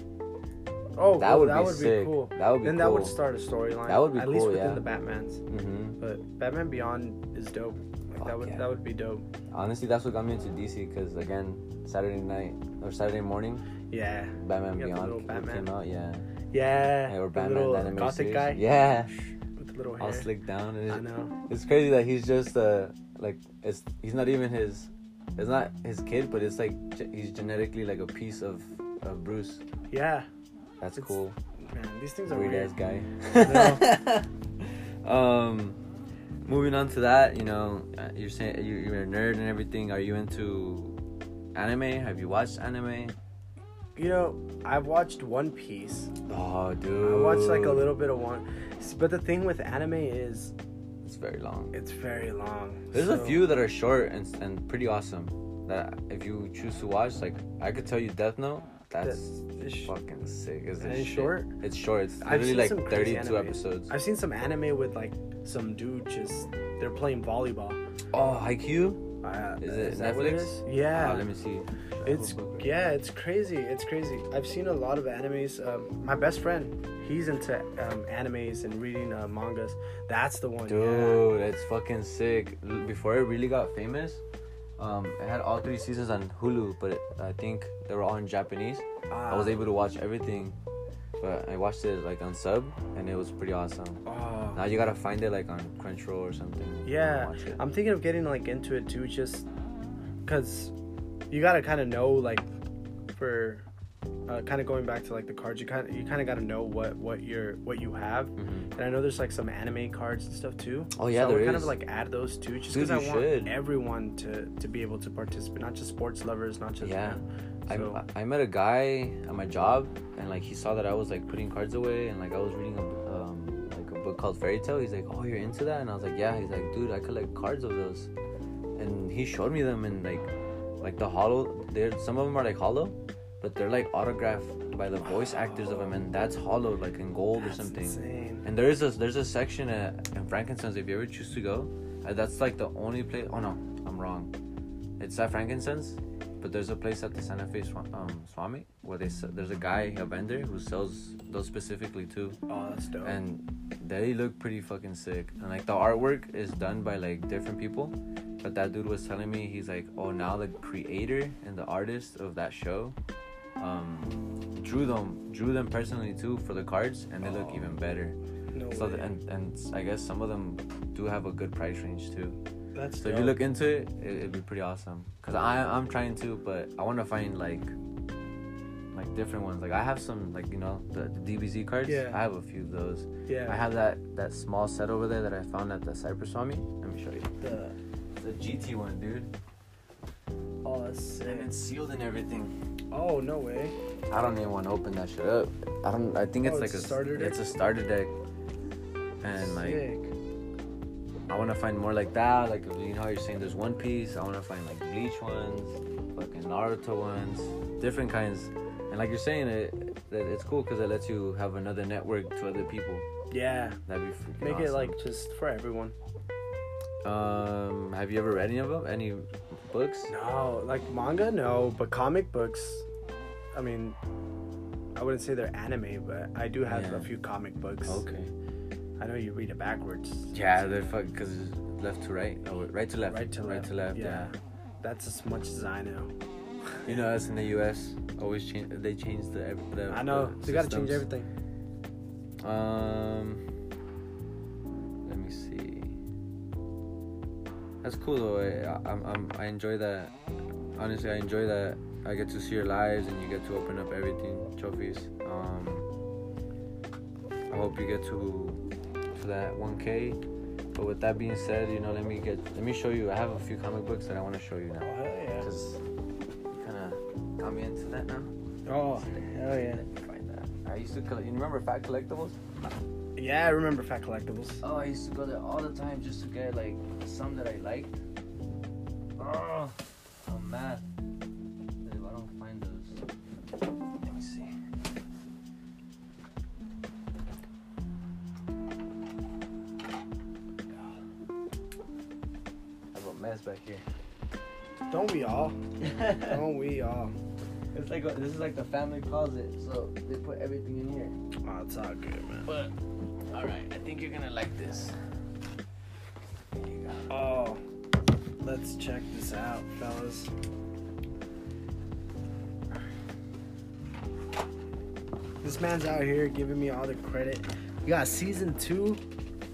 Oh, That well, would that be would sick. be cool. That would be then cool. that would start a storyline. That would be at least within yeah. the Batmans. hmm But Batman Beyond is dope. Like that would yeah. that would be dope. Honestly, that's what got me into DC because again, Saturday night or Saturday morning, Yeah, Batman You got the Beyond Batman. came out. Yeah, yeah. Yeah, or Batman animated gothic series. guy. Yeah, with the little all slicked down, and I know. it's crazy that he's just uh like it's he's not even his it's not his kid, but it's like he's genetically like a piece of of Bruce. Yeah, That's It's- cool. man, these things are Weird weird. ass guy. I um, moving on to that, you know, uh, you're saying you- you're a nerd and everything. Are you into anime? Have you watched anime? You know, I've watched One Piece. Oh, dude. I watched like a little bit of one, but the thing with anime is It's very long. it's very long. There's a few that are short and and pretty awesome. That if you choose to watch, like I could tell you, Death Note. That's It's- fucking sick. Is And this it's shit. short? It's short. It's literally like some crazy 32 anime. episodes. I've seen some anime with like some dude just they're playing volleyball. Oh, Haikyuu. Uh, Is it that what it Netflix? is? Yeah. Ah, let me see. It's yeah, it's crazy. It's crazy. I've seen a lot of animes. Um, my best friend, he's into um, animes and reading uh, mangas. That's the one. Yeah. Dude, it's fucking sick. Before it really got famous, um, it had all three seasons on Hulu, but it, I think they were all in Japanese. I was Ah, able to watch everything, but I watched it like on sub, and it was pretty awesome. oh, Now you gotta find it like on Crunchyroll or something. yeah. I'm thinking of getting like into it too, just because you gotta kind of know like for uh, kind of going back to like the cards. You kind of you kind of gotta know what what you're what you have. Mhm. And I know there's like some anime cards and stuff too. Oh, yeah, so I would there kind of like add those too, just because I want should. everyone to to be able to participate, not just sports lovers, not just Yeah. I, I met a guy at my job, and like he saw that I was like putting cards away, and like I was reading a um, like a book called Fairy Tail. He's like, "Oh, you're into that?" And I was like, "Yeah." He's like, "Dude, I collect cards of those," and he showed me them, and like like the hollow. There, some of them are like hollow, but they're like autographed by the voice actors of them, and that's hollow, like in gold or something. insane. And there is a there's a section at in Frankincense if you ever choose to go. Uh, that's like the only place. Oh no, I'm wrong. It's at Frankincense, but there's a place at the Santa Fe um, Swami where they there's a guy a vendor who sells those specifically too, Oh, that's dope. and they look pretty fucking sick. And like the artwork is done by like different people, but that dude was telling me he's like, oh now the creator and the artist of that show. Um, drew them, drew them personally too for the cards, and they look Oh. even better. no So way. th- and and I guess some of them do have a good price range too. that's So if you look into it, it it'd be pretty awesome. Cause I I'm trying to, but I want to find like like different ones. Like I have some like you know the, the DBZ cards. Yeah. I have a few of those. yeah. I have that that small set over there that I found at the Cypress Swami. Let me show you. the The GT one, dude. Oh, that's sick. And it's sealed and everything. Oh, no way. I don't even want to open that shit up. I don't. I think it's Oh, like it's a starter deck? It's a starter deck. And like sick. I want to find more like that. Like you know how you're saying there's One Piece. I want to find like Bleach ones, fucking Naruto ones, different kinds. And like you're saying, it, that it's cool because it lets you have another network to other people. Yeah. That'd be freaking Make it like just for everyone. Um, have you ever read any of them? Any books? No, like manga, no, but comic books. I mean, I wouldn't say they're anime, but I do have Yeah. a few comic books. Okay. I know you read it backwards. Yeah, they're fuck because left to right, oh, right to left, Right to right left. to left. Yeah. Yeah. That's as much as I know. You know, us in the U.S. always change. They change the. the I know. the You gotta change everything. Um, let me see. That's cool though. I, I'm, I'm, I enjoy that. Honestly, I enjoy that. I get to see your lives and you get to open up everything, trophies. Um, I hope you get to to that 1K. But with that being said, you know, let me get, let me show you. I have a few comic books that I want to show you Oh now. hell yeah! Cause you kind of got me into that now. Oh hell yeah! Find that. I used to collect. You remember Fat Collectibles? Yeah, I remember Fat Collectibles. Oh, I used to go there all the time just to get like some that I liked. Oh, I'm mad. If I don't find those, let me see. I have a mess back here. Don't we all? Don't we all? It's like a, this is like the family closet, so they put everything in here. Oh, it's all good, man. But all right, I think you're gonna like this. You. Oh, let's check this out, fellas. This man's out here giving me all the credit. We got season two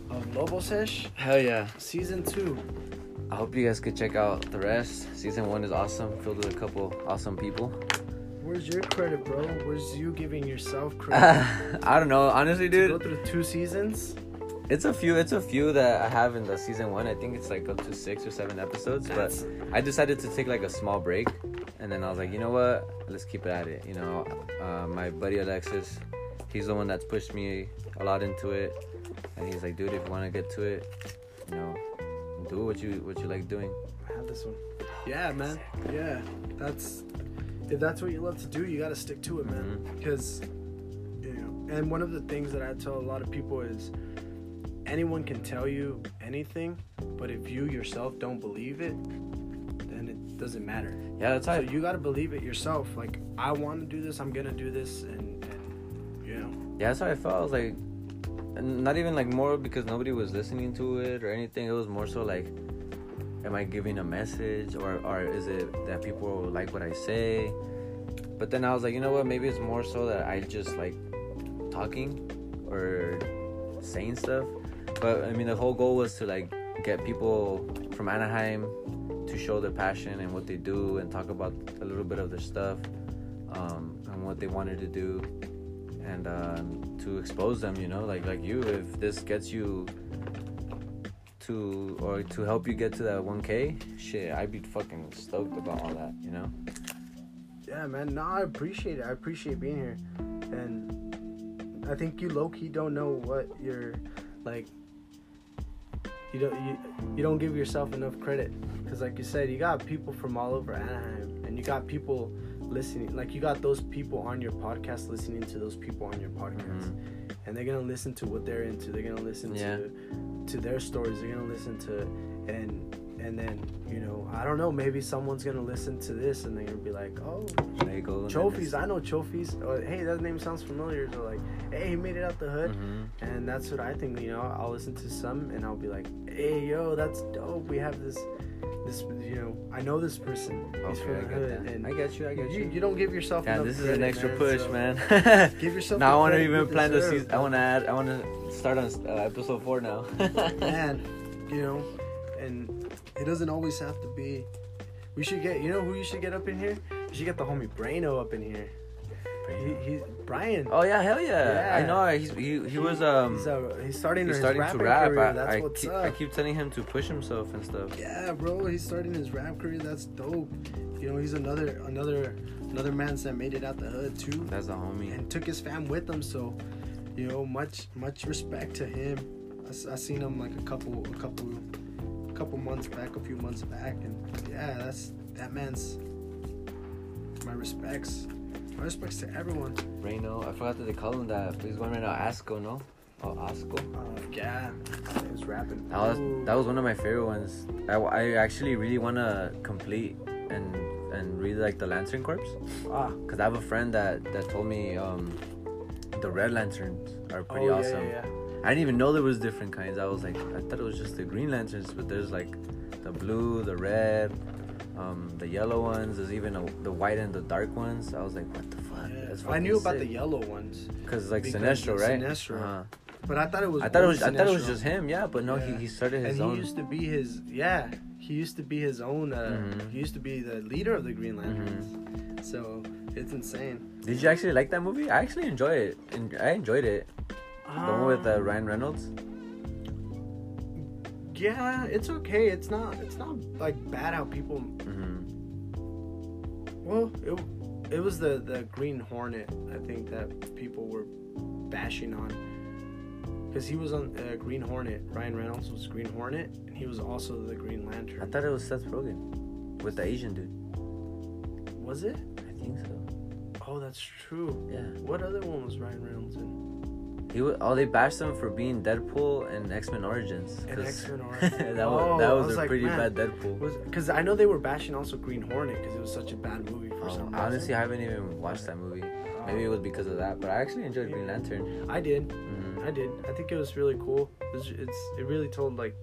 of Lobosesh. Hell yeah. Season two. I hope you guys could check out the rest. Season one is awesome, filled with a couple awesome people. Where's your credit, bro? Where's you giving yourself credit? I don't know, honestly, To go through two seasons. It's a few. It's a few that I have in the season one. I think it's like up to six or seven episodes. But I decided to take like a small break, and then I was like, you know what? Let's keep it at it. You know, uh, my buddy Alexis, he's the one that's pushed me a lot into it, and he's like, dude, if you want to get to it, you know, do what you what you like doing. I have this one. Yeah, man. Yeah, that's if that's what you love to do, you got to stick to it, man. Mhm. Because you know, and one of the things that I tell a lot of people is anyone can tell you anything, but if you yourself don't believe it, then it doesn't matter. Yeah, that's how. So you got to believe it yourself. Like I want to do this, I'm gonna do this, and and you know, Yeah, that's how I felt. I was like, not even like more because nobody was listening to it or anything. It was more so like, am I giving a message or, or is it that people like what I say? But then I was like, you know what? Maybe it's more so that I just like talking or saying stuff. But I mean, the whole goal was to like get people from Anaheim to show their passion and what they do and talk about a little bit of their stuff um, and what they wanted to do and um, to expose them you know like like you if this gets you to or to help you get to that 1k shit i'd be fucking stoked about all that you know Yeah, man. No, I appreciate it. I appreciate being here, and I think you low key don't know what you're like. You don't you you don't give yourself enough credit because, like you said, you got people from all over Anaheim, and you got people listening. Like you got those people on your podcast listening to those people on your podcast, Mhm. and they're gonna listen to what they're into. They're gonna listen Yeah. to to their stories. They're gonna listen to and and then you know I don't know. Maybe someone's gonna listen to this and they're gonna be like, oh, There you go. and then trophies. I know trophies. Or hey, that name sounds familiar. So like, hey, he made it out the hood. Mhm. And that's what I think. You know, I'll listen to some and I'll be like, hey, yo, that's dope. We have this. This, you know, I know this person. He's Okay, from I the hood, and I get you. I get you, you. you don't give yourself. Yeah, this is an extra man, push, so man. Give yourself. now I want to even plan to see. I want to add. I want to start on uh, episode four now. man, you know, and it doesn't always have to be. We should get, you know, who you should get up in here? You should get the homie Braino up in here. He, he Brian. Oh yeah, hell yeah! yeah. I know. He's, he he was um he's, uh, he's starting he's his starting to rap. career. I, That's I what's keep, up. I keep telling him to push himself and stuff. Yeah, bro, he's starting his rap career. That's dope. You know, he's another another another man that made it out the hood too, That's a homie. and took his fam with him. So, you know, much much respect to him. I seen him like a couple a couple a couple months back, a few months back, and yeah, that's that man's my respects. My respects to everyone. Reno. I forgot that they call him that. He's going right now. Asco, no? Oh, Asco. Uh, yeah, he was rapping. That was Ooh. that was one of my favorite ones. I, I actually really want to complete and and read like the Lantern Corps. ah. Cause I have a friend that that told me um the red lanterns are pretty oh, awesome. Yeah, yeah, I didn't even know there was different kinds. I was like, I thought it was just the green lanterns, but there's like the blue, the red, um, the yellow ones. There's even a, the white and the dark ones. I was like, what the fuck? yeah. I knew fucking about the yellow ones, Cause like because Sinestro, right? Sinestro. Uh-huh. but I thought it was. I thought it was I thought it was just him, yeah. But no, Yeah. he, he started his and own. he used to be his yeah he used to be his own uh Mhm. he used to be the leader of the green lanterns Mm-hmm. so it's insane Did you actually like that movie? I actually enjoyed it. I enjoyed it. The one with uh, Um, Ryan Reynolds. yeah it's okay it's not it's not like bad how people hmm well it, it was the the green hornet i think that people were bashing on because he was on uh, green hornet ryan reynolds was green hornet and he was also the green Lantern. I thought it was Seth Rogen with the Asian dude. was it I think so. Oh that's true Yeah. what other one was ryan reynolds in He was, oh, they bashed him for being Deadpool and X Men Origins. And 'cause X-Men Origins. that Oh, was that was, was a like, pretty man. bad Deadpool. Because I know they were bashing also Green Hornet because it was such a bad movie for Oh, some reason. honestly, I haven't even watched that movie. Maybe it was because of that, but I actually enjoyed Green Lantern. I did. hmm I did. I think it was really cool. It, was, it's it really told like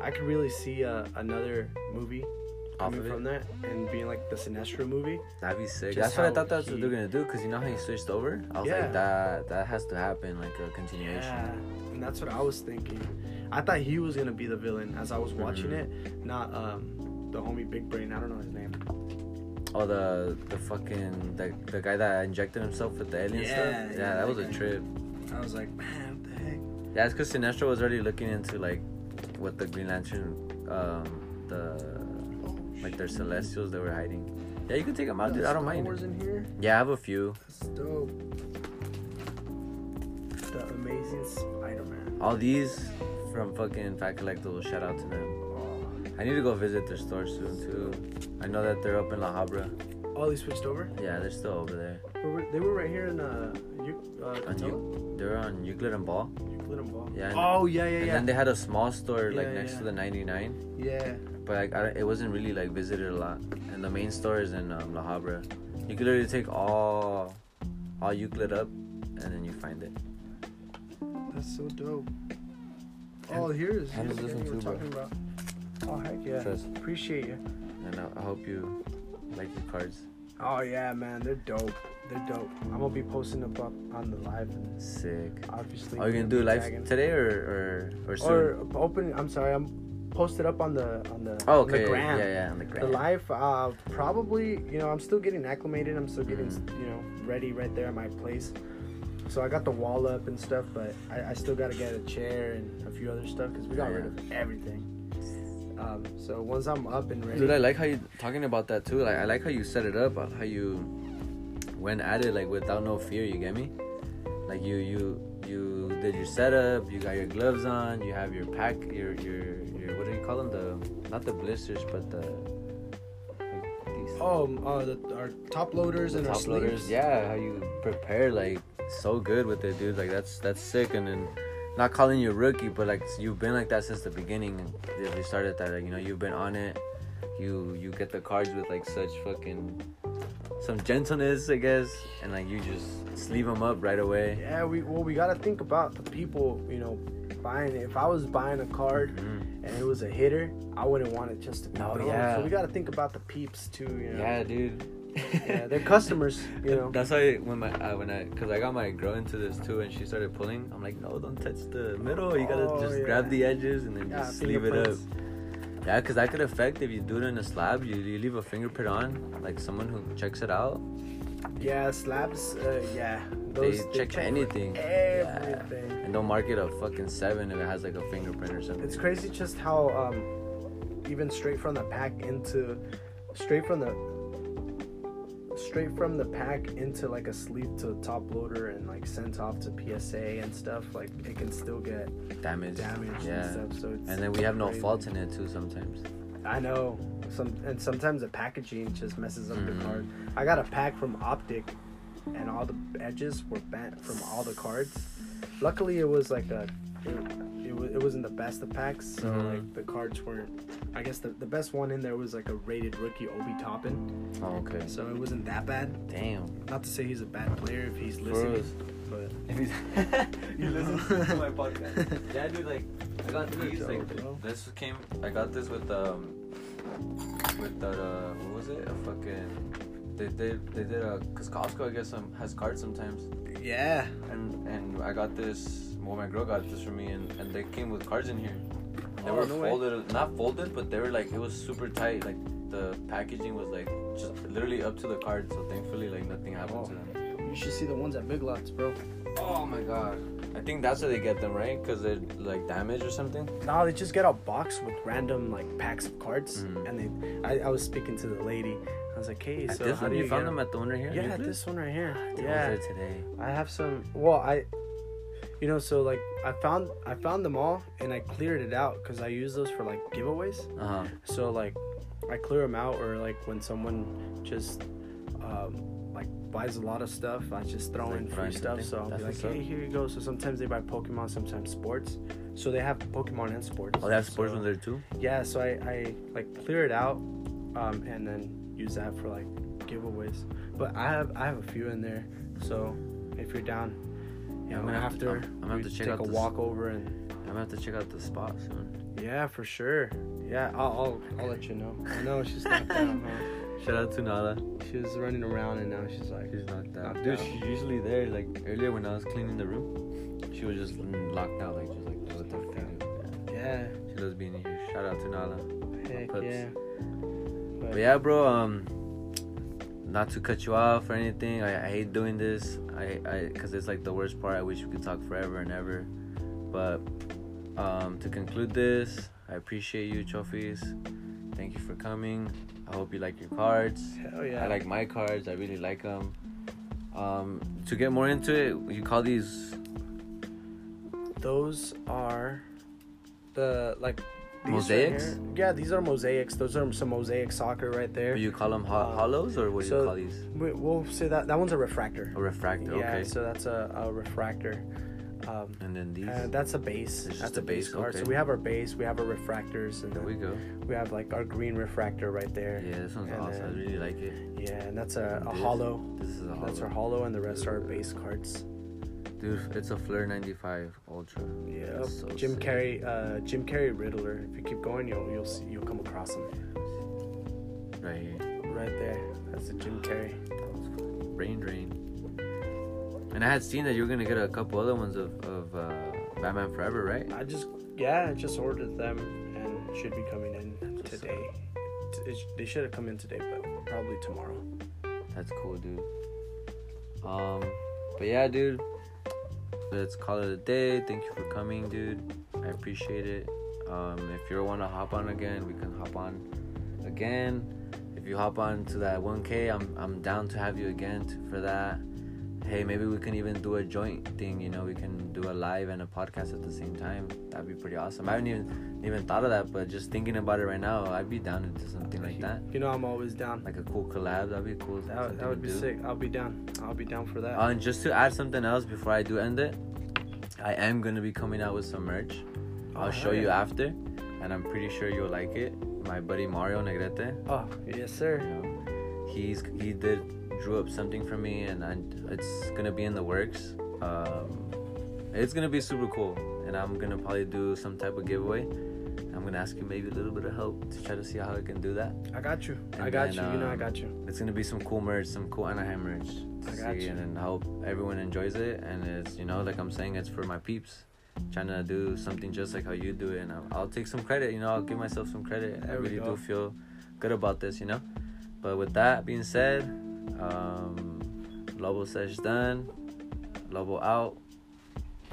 I could really see uh, another movie Off coming of it? from that and being like the Sinestro movie. That'd be sick. Just that's what I thought that's what he- they're gonna do. Cause you know how he switched over. I was Yeah. like, that that has to happen, like a continuation. Yeah, and that's what I was thinking. I thought he was gonna be the villain as I was watching Mhm. it, not um the homie Big Brain. I don't know his name. Oh, the the fucking the, the guy that injected himself with the alien Yeah, stuff. yeah, Yeah, that was a trip. I was like, man, what the heck? Yeah, it's because Sinestro was already looking into like what the Green Lantern, um, the like their shit. celestials they were hiding. Yeah, you can take them out, dude. I don't mind. Wars in here. Yeah, I have a few. That's dope. The Amazing Spider-Man. All these from fucking Fat Collectibles. Shout out to them. Oh, I need to go visit their store soon too. I know that they're up in La Habra. oh, they switched over. Yeah, they're still over there. They were, right here in uh, you, uh, On you, they're on Euclid and Ball. Euclid and Ball. Yeah, and- Oh yeah, yeah, And yeah. And then they had a small store like Yeah, next yeah. to the 99, yeah. But like I, it wasn't really like visited a lot. And the main store is in um, La Habra. You could literally take all all Euclid up, and then you find it. That's so dope. Oh, here's How here's does the this we're too, bro? talking about. Oh heck yeah! Trust. Appreciate you. And I, I hope you like your cards. Oh yeah, man, they're dope. They're dope. I'm gonna be posting them up on the live and Sick. obviously. Are you gonna do it live today or or or soon? Or open? I'm sorry, I'm posted up on the on the oh, on the okay. gram. Yeah, yeah, on the gram. The live, uh, probably, you know, I'm still getting acclimated. I'm still getting, Mhm. you know, ready right there at my place. So I got the wall up and stuff, but I, I still got to get a chair and a few other stuff because we got Yeah, rid of everything. Um, so once I'm up and ready, Dude, I like how you talking about that too. Like, I like how you set it up, how you went at it like without no fear. You get me? Like you, you, you did your setup. You got your gloves on. You have your pack. Your, your, your. What call them? The not the blisters, but the. Oh, uh, the, our top loaders and our top sleeves. loaders. Yeah, how you prepare like so good with it, dude. Like that's that's sick. And then not calling you a rookie, but like you've been like that since the beginning. And if you started that, like you know, you've been on it. You you get the cards with like such fucking some gentleness, I guess, and like you just sleeve them up right away. Yeah, we well we gotta think about the people, you know, buying it. If I was buying a card Mhm. and it was a hitter, I wouldn't want it just to be No, thrown. yeah. So we gotta think about the peeps too, you know. Yeah, dude. Yeah, they're customers, you know. That's why when my uh, when I because I got my girl into this too, and she started pulling. I'm like, no, don't touch the middle. You gotta Oh, just yeah. grab the edges and then Yeah, just leave it up. Yeah, because that could affect if you do it in a slab. You, you leave a fingerprint on, like someone who checks it out. Yeah, slabs. Uh, yeah, They those check for anything. Everything. And don't mark it a fucking seven if it has like a fingerprint or something. It's crazy just how um, even straight from the pack into straight from the straight from the pack into like a sleeve to top loader and like sent off to PSA and stuff like it can still get damage. damaged Yeah. and stuff so it's And then we have no crazy. fault in it too sometimes. I know some and sometimes the packaging just messes up Mhm. the card I got a pack from Optic and all the edges were bent from all the cards luckily it was like a it, it, it wasn't the best of packs so Mhm. like the cards weren't i guess the, the best one in there was like a rated rookie obi toppin Oh, okay. so it wasn't that bad Damn. not to say he's a bad player if he's listening us. but If he's he listens to my podcast. Yeah, dude. Like, I got these. Like, this came. I got this with um, with the uh, what was it? A fucking. They did. They did a. Cause Costco, I guess, um, has cards sometimes. yeah And and I got this. Well, my girl got this for me, and and they came with cards in here. They Oh, were no way. folded, not folded, but they were like it was super tight. Like the packaging was like just literally up to the card. So thankfully, like nothing happened to Oh. them. you should see the ones at big lots bro Oh my god. I think that's where they get them, right? Because they're like damaged or something. No, they just get a box with random like packs of cards, Mhm. and they. I, I was speaking to the lady. I was like, "Hey, At so this how one, do you, you, found get them at the one right here? Yeah, Nucleus? this one right here. I Yeah, there today. I have some. Well, I, you know, so like I found I found them all, and I cleared it out because I use those for like giveaways. Uh huh. So like, I clear them out, or like when someone just, um, like buys a lot of stuff, I just throw in free stuff. So I'll be like, hey, here you go. So sometimes they buy Pokemon, sometimes sports. So they have Pokemon and sports. Oh, they have sports So- ones there too. yeah so i, I like clear it out um, and then use that for like giveaways but i have i have a few in there so if you're down you I'm gonna have to- I'm- I'm gonna have to check take out a this- walk over and I'm gonna have to check out the spot soon. yeah for sure yeah i'll i'll, I'll let you know i know she's knocked out huh? Shout out to Nala. she was running around and now she's like She's knocked out. Knocked Dude, out. she's usually there. Like earlier when I was cleaning the room, she was just locked out. Like just like what the fuck? yeah She loves being here. Shout out to Nala. heck yeah but, But yeah, bro. Um, not to cut you off or anything. I, I hate doing this. I, I, cause it's like the worst part. I wish we could talk forever and ever. But um, to conclude this, I appreciate you, trophies. Thank you for coming. I hope you like your cards. hell yeah I like my cards. I really like them. Um, to get more into it, you call these those are the like these right Mosaics? here. yeah these are mosaics those are some mosaic soccer right there you call them ho- Uh, hollows or what do so- you call these? We, we'll say that that one's a refractor. A refractor. Yeah, okay. so that's a, a refractor. Um, and then these. and that's a base. That's a a base base, card. okay. So we have our base, we have our refractors, and there we go. we have like our green refractor right there. Yeah, this one's And awesome. I really like it. Yeah, and that's a, a This- hollow. This is a hollow. That's our hollow, and the rest are our base cards. Dude, it's a Fleer 95 Ultra. Yeah, so Jim sick. Carrey, uh, Jim Carrey Riddler. If you keep going, you'll you'll see, you'll come across him Right here. right there. That's the Jim Carrey. That was fun. Rain, rain. And I had seen that you were gonna get a couple other ones of, of uh, Batman Forever, right? I just yeah, I just ordered them and should be coming in today. They should have come in today, but probably tomorrow. That's cool, dude. Um, but yeah, dude. Let's call it a day. Thank you for coming, dude. I appreciate it. Um, if you want to hop on again, we can hop on again. If you hop on to that 1K, I'm I'm down to have you again t- for that. Hey, maybe we can even do a joint thing. You know, we can do a live and a podcast at the same time. That'd be pretty awesome. I haven't even even thought of that, but just thinking about it right now, I'd be down into something like that. You know I'm always down. Like a cool collab, that'd be cool. That, that would be do. sick. I'll be down. I'll be down for that. Uh, and just to add something else before I do end it, I am gonna be coming out with some merch. I'll Oh, show hell you after, and I'm pretty sure you'll like it. My buddy Mario Negrete, Oh yes, sir. you know, he's he did drew up something for me, and I, it's gonna be in the works. Um, it's gonna be super cool, and I'm gonna probably do some type of giveaway. I'm gonna ask you maybe a little bit of help to try to see how I can do that. I got you. I got then, you. You know I um, got you. It's gonna be some cool merch, some cool Anaheim merch I got see, you. and hope everyone enjoys it. And it's you know, like I'm saying, it's for my peeps, trying to do something just like how you do it. And I'll, I'll take some credit. You know, I'll give myself some credit. I really do feel good about this. You know. But with that being said, um, Lobo says done. Lobo out.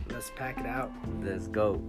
Let's pack it out. Let's go.